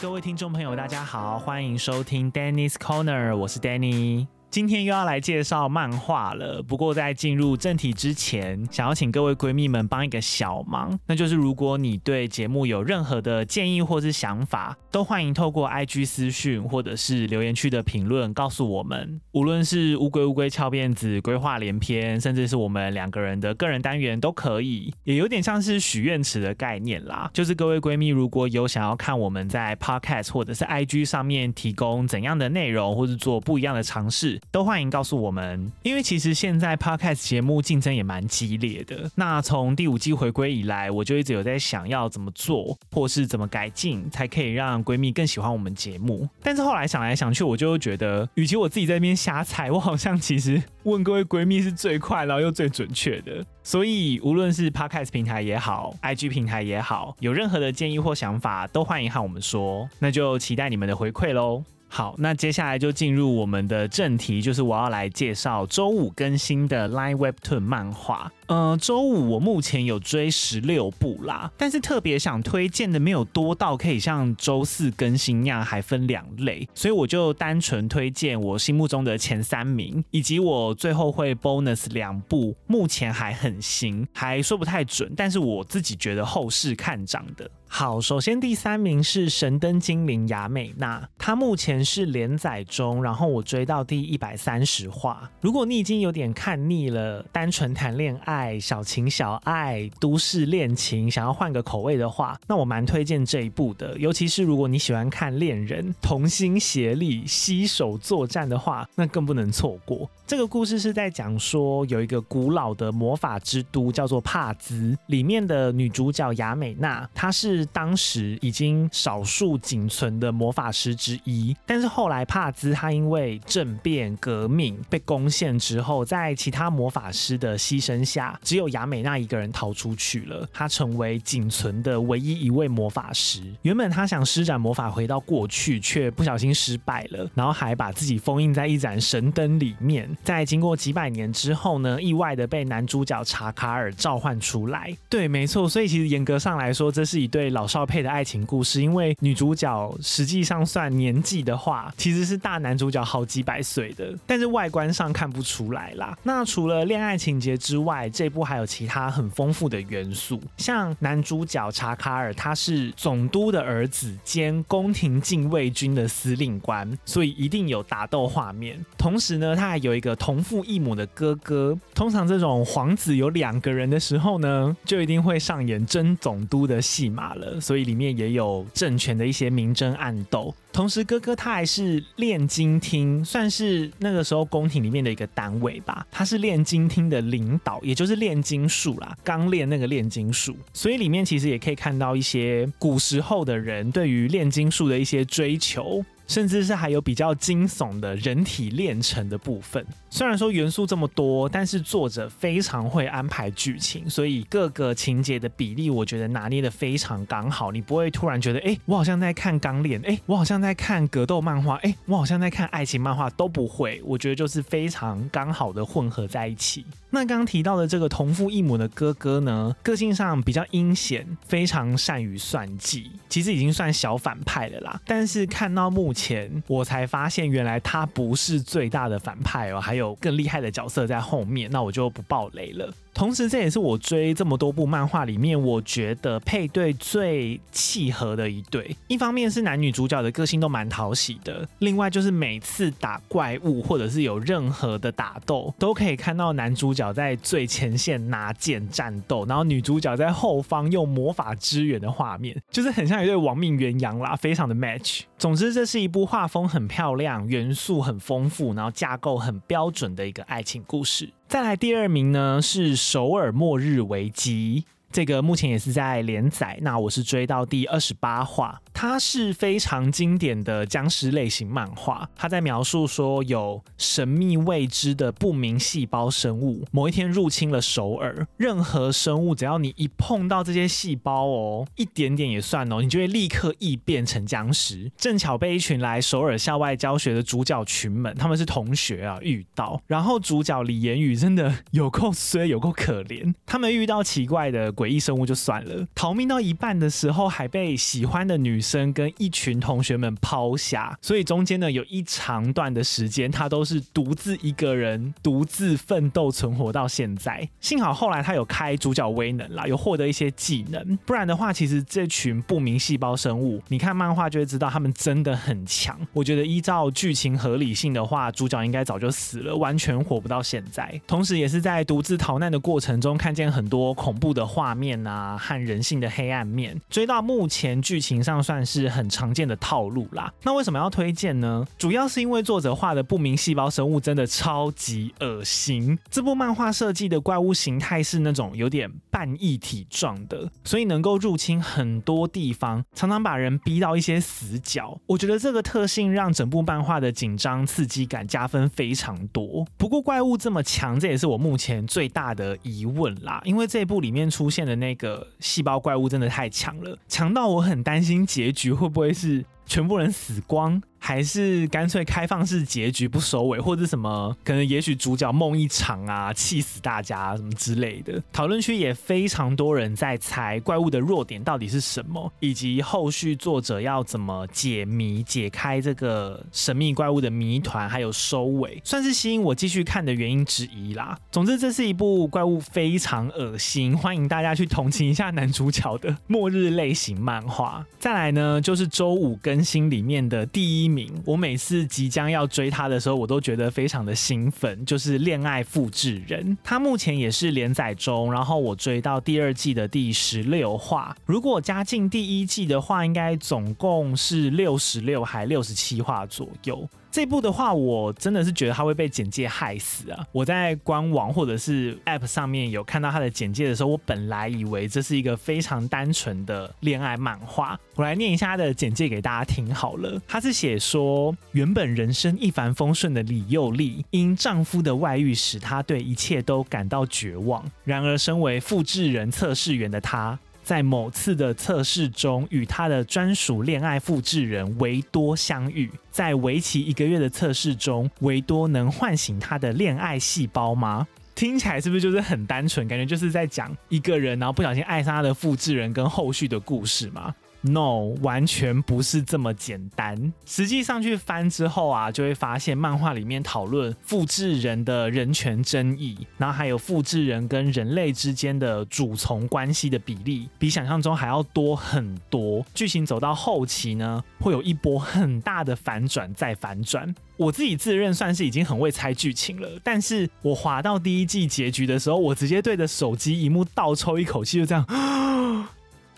各位听众朋友，大家好，欢迎收听 Dennis Corner，我是 Danny。今天又要来介绍漫画了，不过在进入正题之前，想要请各位闺蜜们帮一个小忙，那就是如果你对节目有任何的建议或是想法，都欢迎透过 IG 私讯或者是留言区的评论告诉我们。无论是乌龟乌龟翘辫子、规划连篇，甚至是我们两个人的个人单元都可以，也有点像是许愿池的概念啦。就是各位闺蜜如果有想要看我们在 Podcast 或者是 IG 上面提供怎样的内容，或是做不一样的尝试。都欢迎告诉我们，因为其实现在 Podcast 节目竞争也蛮激烈的。那从第五季回归以来，我就一直有在想要怎么做，或是怎么改进，才可以让闺蜜更喜欢我们节目。但是后来想来想去，我就觉得，与其我自己在那边瞎猜，我好像其实问各位闺蜜是最快，然后又最准确的。所以无论是 Podcast 平台也好，IG 平台也好，有任何的建议或想法，都欢迎和我们说。那就期待你们的回馈喽。好，那接下来就进入我们的正题，就是我要来介绍周五更新的 Line Webtoon 漫画。呃，周五我目前有追十六部啦，但是特别想推荐的没有多到可以像周四更新那样还分两类，所以我就单纯推荐我心目中的前三名，以及我最后会 bonus 两部，目前还很新，还说不太准，但是我自己觉得后市看涨的。好，首先第三名是《神灯精灵雅美娜》，它目前是连载中，然后我追到第一百三十话。如果你已经有点看腻了，单纯谈恋爱。爱小情小爱都市恋情，想要换个口味的话，那我蛮推荐这一部的。尤其是如果你喜欢看恋人同心协力携手作战的话，那更不能错过。这个故事是在讲说，有一个古老的魔法之都叫做帕兹，里面的女主角雅美娜，她是当时已经少数仅存的魔法师之一。但是后来帕兹她因为政变革命被攻陷之后，在其他魔法师的牺牲下。只有雅美娜一个人逃出去了，她成为仅存的唯一一位魔法师。原本她想施展魔法回到过去，却不小心失败了，然后还把自己封印在一盏神灯里面。在经过几百年之后呢，意外的被男主角查卡尔召唤出来。对，没错，所以其实严格上来说，这是一对老少配的爱情故事。因为女主角实际上算年纪的话，其实是大男主角好几百岁的，但是外观上看不出来啦。那除了恋爱情节之外，这部还有其他很丰富的元素，像男主角查卡尔，他是总督的儿子兼宫廷禁卫军的司令官，所以一定有打斗画面。同时呢，他还有一个同父异母的哥哥。通常这种皇子有两个人的时候呢，就一定会上演真总督的戏码了，所以里面也有政权的一些明争暗斗。同时，哥哥他还是炼金厅，算是那个时候宫廷里面的一个单位吧。他是炼金厅的领导，也就是炼金术啦，刚炼那个炼金术。所以里面其实也可以看到一些古时候的人对于炼金术的一些追求。甚至是还有比较惊悚的人体炼成的部分。虽然说元素这么多，但是作者非常会安排剧情，所以各个情节的比例，我觉得拿捏得非常刚好。你不会突然觉得，哎，我好像在看钢炼，哎，我好像在看格斗漫画，哎，我好像在看爱情漫画，都不会。我觉得就是非常刚好的混合在一起。那刚刚提到的这个同父异母的哥哥呢，个性上比较阴险，非常善于算计，其实已经算小反派了啦。但是看到目。前我才发现，原来他不是最大的反派哦，还有更厉害的角色在后面，那我就不爆雷了。同时，这也是我追这么多部漫画里面，我觉得配对最契合的一对。一方面是男女主角的个性都蛮讨喜的，另外就是每次打怪物或者是有任何的打斗，都可以看到男主角在最前线拿剑战斗，然后女主角在后方用魔法支援的画面，就是很像一对亡命鸳鸯啦，非常的 match。总之，这是一部画风很漂亮、元素很丰富，然后架构很标准的一个爱情故事。再来第二名呢，是首尔末日危机。这个目前也是在连载，那我是追到第二十八话。它是非常经典的僵尸类型漫画，它在描述说有神秘未知的不明细胞生物，某一天入侵了首尔。任何生物只要你一碰到这些细胞哦，一点点也算哦，你就会立刻异变成僵尸。正巧被一群来首尔校外教学的主角群们，他们是同学啊，遇到。然后主角李言宇真的有够衰，有够可怜。他们遇到奇怪的诡异生物就算了，逃命到一半的时候还被喜欢的女生跟一群同学们抛下，所以中间呢有一长段的时间，他都是独自一个人独自奋斗存活到现在。幸好后来他有开主角威能啦，有获得一些技能，不然的话，其实这群不明细胞生物，你看漫画就会知道他们真的很强。我觉得依照剧情合理性的话，主角应该早就死了，完全活不到现在。同时，也是在独自逃难的过程中，看见很多恐怖的画面啊，和人性的黑暗面。追到目前剧情上算但是很常见的套路啦。那为什么要推荐呢？主要是因为作者画的不明细胞生物真的超级恶心。这部漫画设计的怪物形态是那种有点半异体状的，所以能够入侵很多地方，常常把人逼到一些死角。我觉得这个特性让整部漫画的紧张刺激感加分非常多。不过怪物这么强，这也是我目前最大的疑问啦。因为这部里面出现的那个细胞怪物真的太强了，强到我很担心结结局会不会是全部人死光。还是干脆开放式结局不收尾，或者什么可能也许主角梦一场啊，气死大家什么之类的。讨论区也非常多人在猜怪物的弱点到底是什么，以及后续作者要怎么解谜、解开这个神秘怪物的谜团，还有收尾，算是吸引我继续看的原因之一啦。总之，这是一部怪物非常恶心，欢迎大家去同情一下男主角的 末日类型漫画。再来呢，就是周五跟心里面的第一名。我每次即将要追他的时候，我都觉得非常的兴奋。就是《恋爱复制人》，他目前也是连载中，然后我追到第二季的第十六话。如果加进第一季的话，应该总共是六十六还六十七话左右。这部的话，我真的是觉得他会被简介害死啊！我在官网或者是 App 上面有看到他的简介的时候，我本来以为这是一个非常单纯的恋爱漫画。我来念一下他的简介给大家听好了。他是写说，原本人生一帆风顺的李幼莉，因丈夫的外遇使她对一切都感到绝望。然而，身为复制人测试员的她，在某次的测试中，与他的专属恋爱复制人维多相遇。在为期一个月的测试中，维多能唤醒他的恋爱细胞吗？听起来是不是就是很单纯？感觉就是在讲一个人，然后不小心爱上他的复制人跟后续的故事吗？No，完全不是这么简单。实际上去翻之后啊，就会发现漫画里面讨论复制人的人权争议，然后还有复制人跟人类之间的主从关系的比例，比想象中还要多很多。剧情走到后期呢，会有一波很大的反转再反转。我自己自认算是已经很会猜剧情了，但是我滑到第一季结局的时候，我直接对着手机萤幕倒抽一口气，就这样。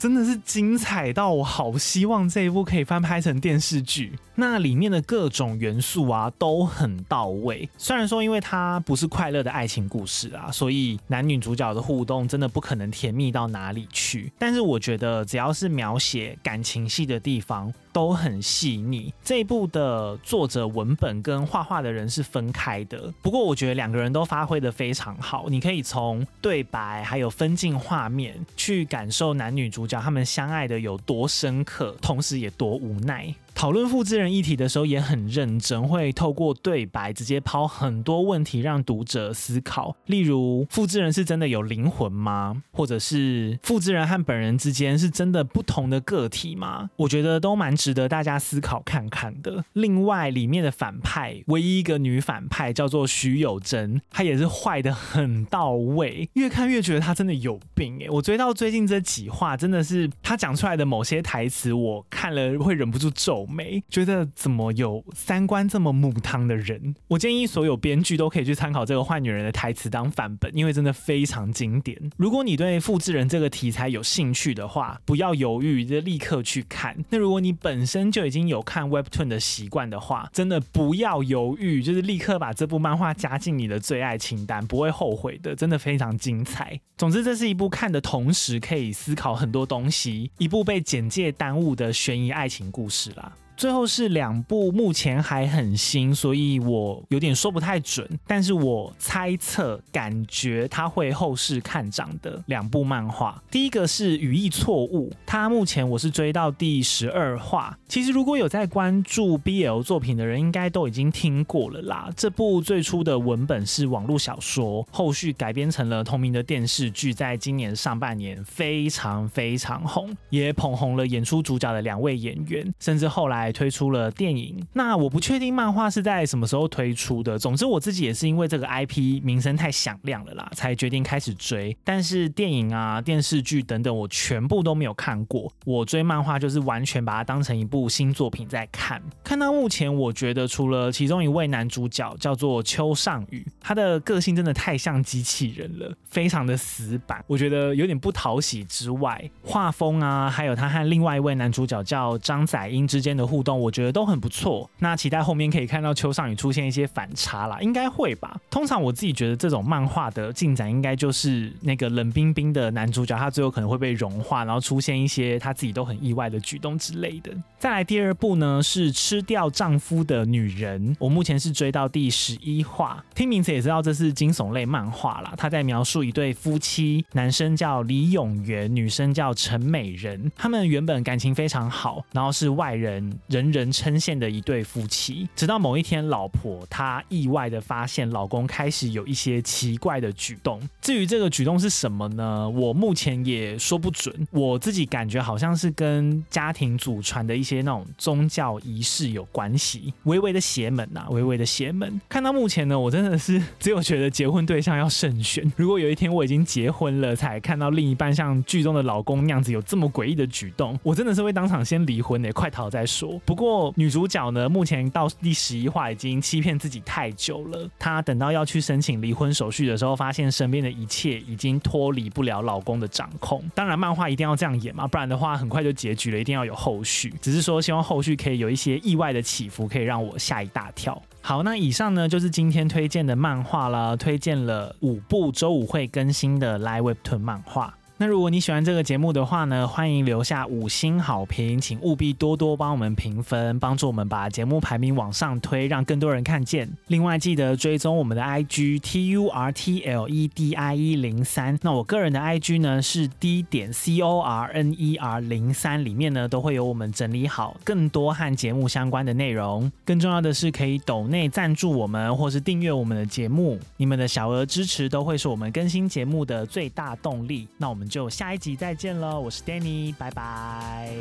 真的是精彩到我好希望这一部可以翻拍成电视剧。那里面的各种元素啊都很到位。虽然说因为它不是快乐的爱情故事啊，所以男女主角的互动真的不可能甜蜜到哪里去。但是我觉得只要是描写感情戏的地方都很细腻。这一部的作者文本跟画画的人是分开的，不过我觉得两个人都发挥得非常好。你可以从对白还有分镜画面去感受男女主角他们相爱的有多深刻，同时也多无奈。讨论复制人议题的时候也很认真，会透过对白直接抛很多问题让读者思考。例如，复制人是真的有灵魂吗？或者是复制人和本人之间是真的不同的个体吗？我觉得都蛮值得大家思考看看的。另外，里面的反派唯一一个女反派叫做徐有贞，她也是坏得很到位，越看越觉得她真的有病诶。我追到最近这几话，真的是她讲出来的某些台词，我看了会忍不住皱。没觉得怎么有三观这么母汤的人？我建议所有编剧都可以去参考这个坏女人的台词当范本，因为真的非常经典。如果你对复制人这个题材有兴趣的话，不要犹豫，就立刻去看。那如果你本身就已经有看 Webtoon 的习惯的话，真的不要犹豫，就是立刻把这部漫画加进你的最爱清单，不会后悔的。真的非常精彩。总之，这是一部看的同时可以思考很多东西，一部被简介耽误的悬疑爱情故事啦。最后是两部目前还很新，所以我有点说不太准，但是我猜测感觉它会后市看涨的两部漫画。第一个是语义错误，它目前我是追到第十二话。其实如果有在关注 BL 作品的人，应该都已经听过了啦。这部最初的文本是网络小说，后续改编成了同名的电视剧，在今年上半年非常非常红，也捧红了演出主角的两位演员，甚至后来推出了电影。那我不确定漫画是在什么时候推出的，总之我自己也是因为这个 IP 名声太响亮了啦，才决定开始追。但是电影啊、电视剧等等，我全部都没有看过。我追漫画就是完全把它当成一部新作品在看。看到目前，我觉得除了其中一位男主角叫做秋尚宇，他的个性真的太像机器人了，非常的死板，我觉得有点不讨喜之外，画风啊，还有他和另外一位男主角叫张载英之间的互动，我觉得都很不错。那期待后面可以看到秋尚宇出现一些反差啦，应该会吧。通常我自己觉得这种漫画的进展，应该就是那个冷冰冰的男主角，他最后可能会被融化，然后出现一些他自己都很意外的举动之类的。再来第二部呢，是吃掉丈夫的女人，我目前是追到第十一话，听名字也知道这是惊悚类漫画啦。他在描述一对夫妻，男生叫李永元，女生叫陈美人，他们原本感情非常好，然后是外人人人称羡的一对夫妻。直到某一天，老婆她意外的发现老公开始有一些奇怪的举动。至于这个举动是什么呢？我目前也说不准。我自己感觉好像是跟家庭祖传的一些那种宗教仪式有关系，微微的邪门呐，微微的邪门。看到目前呢，我真的是只有觉得结婚对象要慎选。如果有一天我已经结婚了，才看到另一半像剧中的老公那样子有这么诡异的举动，我真的是会当场先离婚的，快逃再说。不过女主角呢，目前到第十一话已经欺骗自己太久了。她等到要去申请离婚手续的时候，发现身边的一切已经脱离不了老公的掌控。当然，漫画一定要这样演嘛，不然的话很快就结局了，一定要有后续。只是说希望后续可以有一些意外的起伏，可以让我吓一大跳。好，那以上呢就是今天推荐的漫画了，推荐了五部周五会更新的 Live Webtoon 漫画。那如果你喜欢这个节目的话呢，欢迎留下五星好评，请务必多多帮我们评分，帮助我们把节目排名往上推，让更多人看见。另外记得追踪我们的 IG T U R T L E D I E 零三。那我个人的 IG 呢是 D 点 C O R N E R 零三，里面呢都会有我们整理好更多和节目相关的内容。更重要的是可以抖内赞助我们，或是订阅我们的节目，你们的小额支持都会是我们更新节目的最大动力。那我们。就下一集再见了，我是 Danny，拜拜。